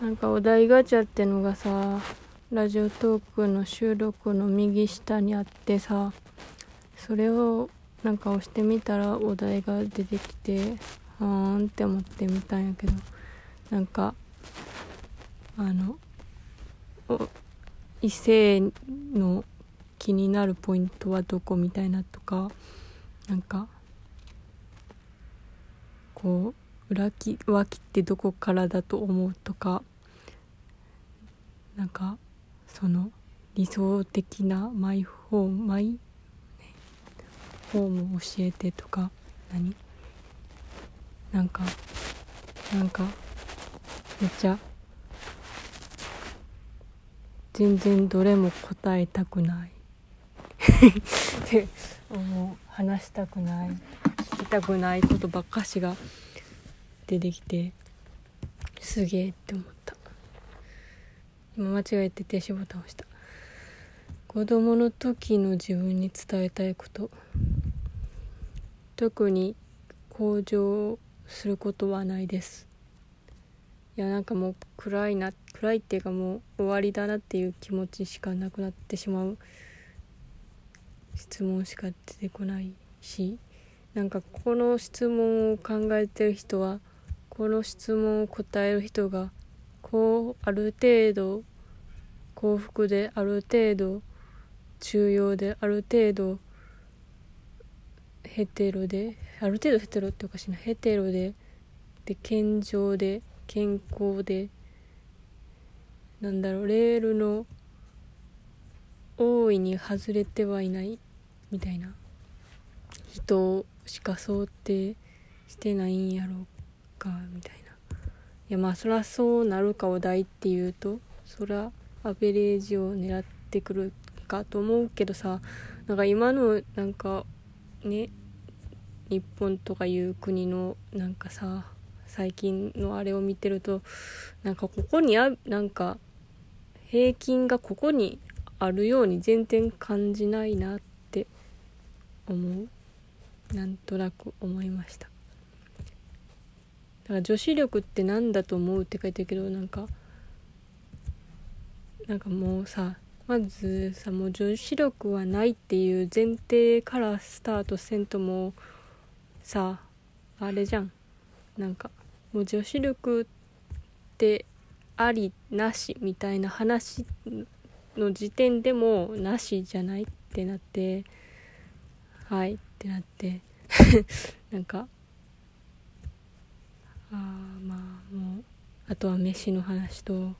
なんかお題ガチャってのがさラジオトークの収録の右下にあってさそれをなんか押してみたらお題が出てきてはーんって思ってみたんやけどなんかあの異性の気になるポイントはどこみたいなとかなんかこう浮気浮気ってどこからだと思うとかなんかその理想的なマイホームマイ、ね、ホームを教えてとか何？なんかなんかめっちゃ全然どれも答えたくない。って思う。話したくない。聞きたくないことばっかしが出てきてすげえって思った。今間違えて停止ボタン押した。子供の時の自分に伝えたいこと。特に向上することはないです。いやなんかもう暗いな暗いっていうかもう終わりだなっていう気持ちしかなくなってしまう。質問しか出てこないし。なんかこの質問を考えてる人はこの質問を答える人がこうある程度幸福である程度重要である程度ヘテロである程度ヘテロっておかしいな。ヘテロでで健常で健康でなんだろうレールの大いに外れてはいないみたいな。人しか想定してないんやろうかみたいな。いやまあそらそうなるかお題っていうとそらアベレージを狙ってくるかと思うけどさなんか今のなんかね日本とかいう国のなんかさ最近のあれを見てるとなんかここにあなんか平均がここにあるように全然感じないなって思う。なんとなく思いました。だから女子力って何だと思うって書いてるけどなんかなんかもうさまずさもう女子力はないっていう前提からスタートせんともさあれじゃん。なんかもう女子力ってありなしみたいな話の時点でもなしじゃないってなって。はいってなって。なんかあーまあもうあとは飯の話と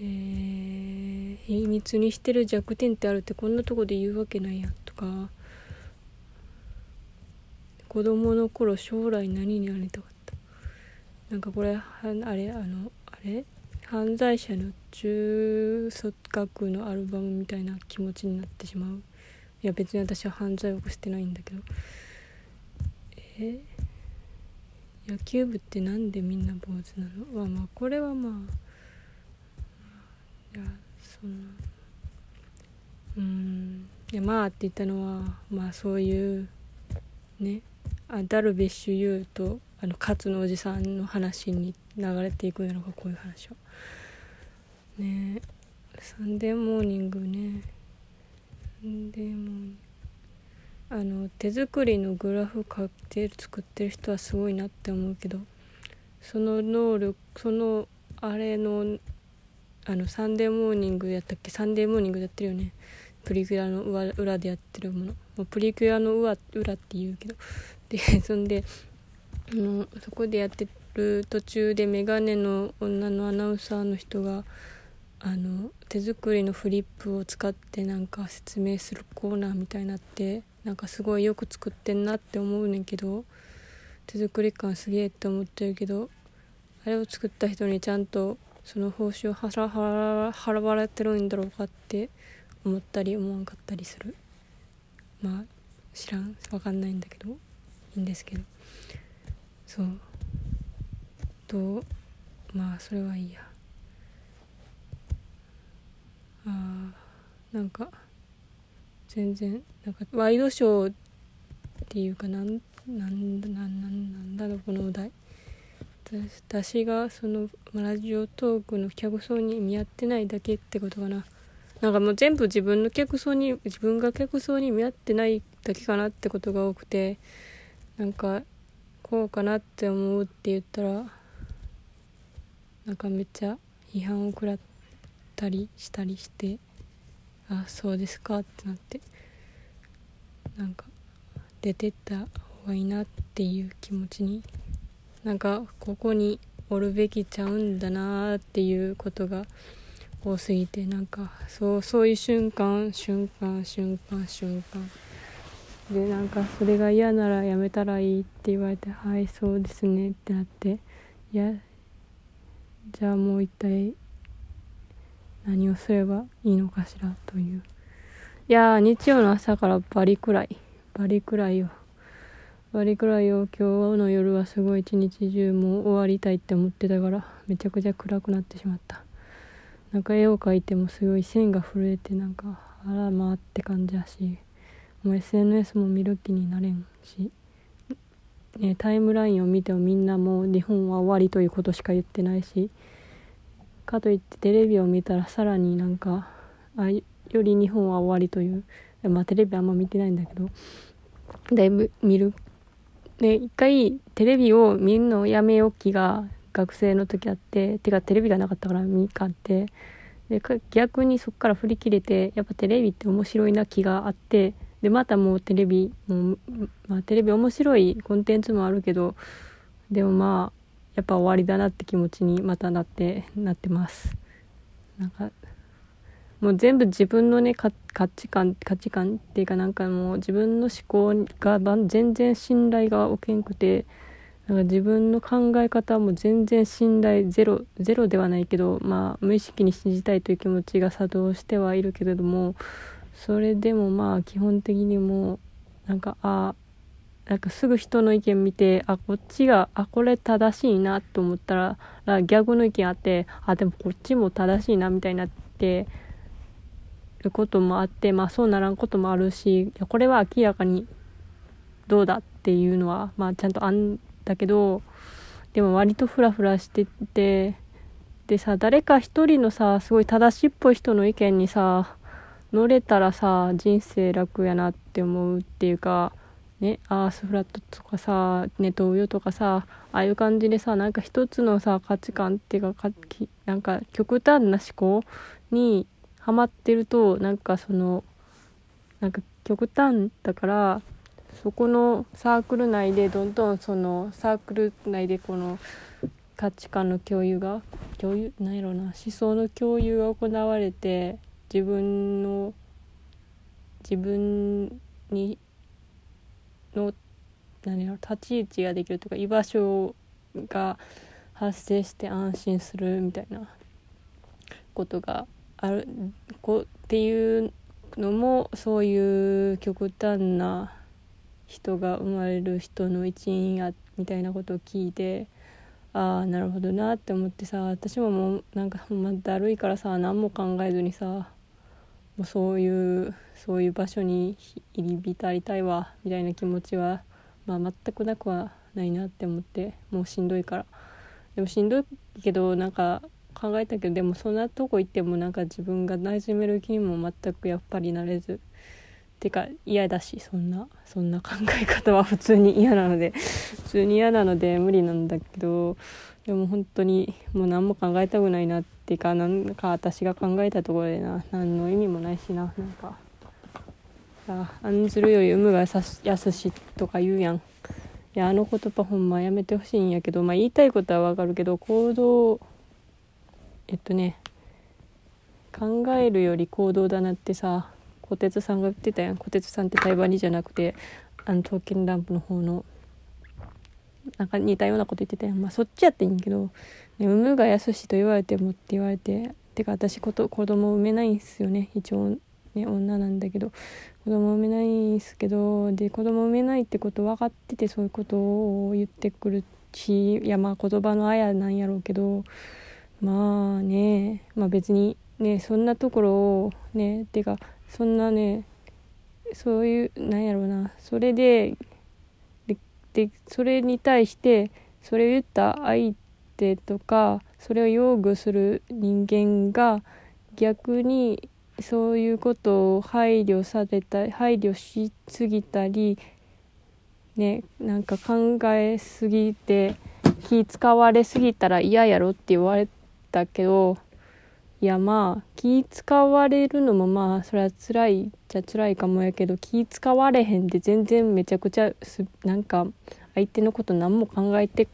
えー、秘密にしてる弱点ってあるってこんなとこで言うわけないやんとか。子供の頃将来何になりたかった？なんかこれはあれあのあれ？犯罪者の中卒学のアルバムみたいな気持ちになってしまう。いや別に私は犯罪を起こしてないんだけど。え？野球部ってなんでみんな坊主なの？まあまあこれはまあいやそんな。うん。いやまあって言ったのはまあそういうねあダルビッシュ有とあの勝のおじさんの話に流れていくのがこういう話をね。サンデーモーニングね。サンデーモーニング。あの手作りのグラフ買って作ってる人はすごいなって思うけどその能力そのあれのあのサンデーモーニングやったっけ？サンデーモーニングやってるよね。プリキュアの裏でやってるもの。もプリキュアの裏裏って言うけど。で そんであのそこでやってる途中でメガネの女のアナウンサーの人があの手作りのフリップを使ってなんか説明するコーナーみたいになってなんかすごいよく作ってんなって思うねんけど手作り感すげえって思ってるけどあれを作った人にちゃんとその報酬払払払われてるんだろうかって思ったり思わんかったりする。まあ知らん。わかんないんだけどいいんですけど。そう。とまあそれはいいや。あーなんか全然なんかワイドショーっていうかなんなんなんなんだろうこのお題私がそのラジオトークの客層に見合ってないだけってことかななんかもう全部自分の客層に自分が客層に見合ってないだけかなってことが多くてなんかこうかなって思うって言ったらなんかめっちゃ批判を食らったりしたりしてあそうですかってなって。なんか出てった方がいいなっていう気持ちに。なんかここにおるべきちゃうんだなっていうことが多すぎてなんかそうそういう瞬間瞬間瞬間瞬間。でなんかそれが嫌ならやめたらいいって言われてはいそうですねってなって。いやじゃあもう一体何をすればいいのかしらという。いや日曜の朝からバリくらい。バリくらいよ。バリくらいよ今日の夜はすごい一日中もう終わりたいって思ってたからめちゃくちゃ暗くなってしまった。なんか絵を描いてもすごい線が震えてなんかあらまあって感じだしもう SNS も見る気になれんし、ね、タイムラインを見てもみんなもう日本は終わりということしか言ってないしかといってテレビを見たらさらになんかあより日本は終わりという。まあテレビあんま見てないんだけど。だいぶ見る。で一回テレビを見るのをやめよう気が学生の時あって。てかテレビがなかったから見かって。で逆にそっから振り切れてやっぱテレビって面白いな気があって。でまたもうテレビもう、まあ、テレビ面白いコンテンツもあるけど。でもまあやっぱ終わりだなって気持ちにまたなってなってます。なんかもう全部自分のね価値観価値観っていうかなんかもう自分の思考が全然信頼がおけんくてなんか自分の考え方も全然信頼ゼロゼロではないけどまあ無意識に信じたいという気持ちが作動してはいるけれどもそれでもまあ基本的にもなんかあなんかすぐ人の意見見てあこっちがあこれ正しいなと思ったら逆の意見あってあでもこっちも正しいなみたいになってることもあってまあそうならんこともあるしいやこれは明らかにどうだっていうのはまあちゃんとあんだけどでも割とフラフラしててでさ誰か一人のさすごい正しいっぽい人の意見にさ乗れたらさ人生楽やなって思うっていうかねアースフラットとかさネトウヨとかさああいう感じでさなんか一つのさ価値観っていうかなんか極端な思考にハマってるとなんかそのなんか極端だからそこのサークル内でどんどんそのサークル内でこの価値観の共有が共有なんやろな思想の共有が行われて自分の自分にの何やろ立ち位置ができるとか居場所が発生して安心するみたいなことがあるこっていうのもそういう極端な人が生まれる人の一員やみたいなことを聞いてああなるほどなって思ってさ私ももうなんかほんまだるいからさ何も考えずにさもうそういうそういう場所に入り浸りたいわみたいな気持ちは、まあ、全くなくはないなって思ってもうしんどいから。でもしんどいけどなんか考えたけどでもそんなとこ行ってもなんか自分が馴染める気にも全くやっぱりなれず。てか嫌だしそんなそんな考え方は普通に嫌なので 普通に嫌なので無理なんだけどでも本当にもう何も考えたくないなっていうかなんか私が考えたところでな何の意味もないしななんか。さ案ずるより有無がやすしとか言うやん。いやあの言葉ほんまやめてほしいんやけどまあ言いたいことはわかるけど行動えっとね考えるより行動だなってさ小鉄さんが言ってたやん。小鉄さんって対話にじゃなくてあの刀剣乱舞の方のなんか似たようなこと言ってたやん。まあそっちやっていいんけど「ね、産むが安し」と言われてもって言われててか私こと子供産めないんすよね。一応ね女なんだけど子供産めないんすけどで子供産めないってこと分かっててそういうことを言ってくるしいやまあ言葉のあやなんやろうけどまあねまあ別にねそんなところをねてかそんなねそういうなんやろうな。それででそれに対してそれを言った相手とかそれを擁護する人間が逆にそういうことを配慮された配慮しすぎたりねなんか考えすぎて気使われすぎたら嫌やろって言われたけどいやまあ気使われるのもまあそれは辛いじゃ辛いかもやけど気使われへんで全然めちゃくちゃすなんか相手のこと何も考えて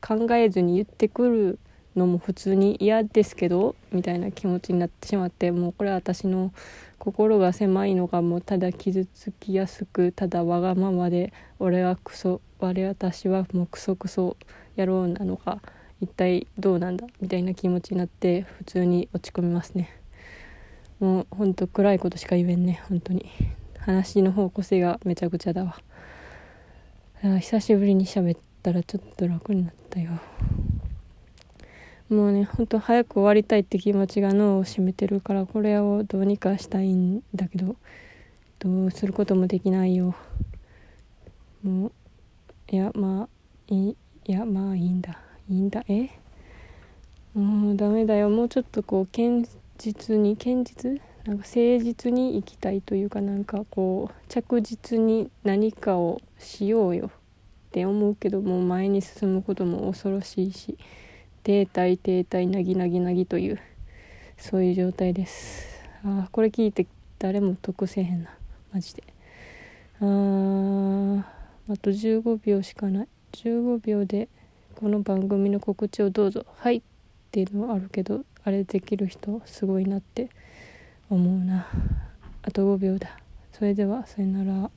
考えずに言ってくるのも普通に嫌ですけどみたいな気持ちになってしまってもうこれは私の心が狭いのがもうただ傷つきやすくただわがままで俺はクソ我私はもうクソクソ野郎なのか。一体どうなんだみたいな気持ちになって普通に落ち込みますね。もうほんと暗いことしか言えんね本当に。話の方向性がめちゃくちゃだわ。久しぶりに喋ったらちょっと楽になったよ。もうねほんと早く終わりたいって気持ちが脳を占めてるからこれをどうにかしたいんだけどどうすることもできないよ。もういやまあいいいやまあいいんだ。いいんだ？え？もうダメだよ。もうちょっとこう堅実に堅実？なんか誠実に生きたいというかなんかこう着実に何かをしようよって思うけどもう前に進むことも恐ろしいし停滞停滞なぎなぎなぎというそういう状態です。あこれ聞いて誰も得せへんな。マジで。あーあと15秒しかない。15秒でこの番組の告知をどうぞ「はい」っていうのはあるけどあれできる人すごいなって思うな。あと5秒だ。それではさよなら。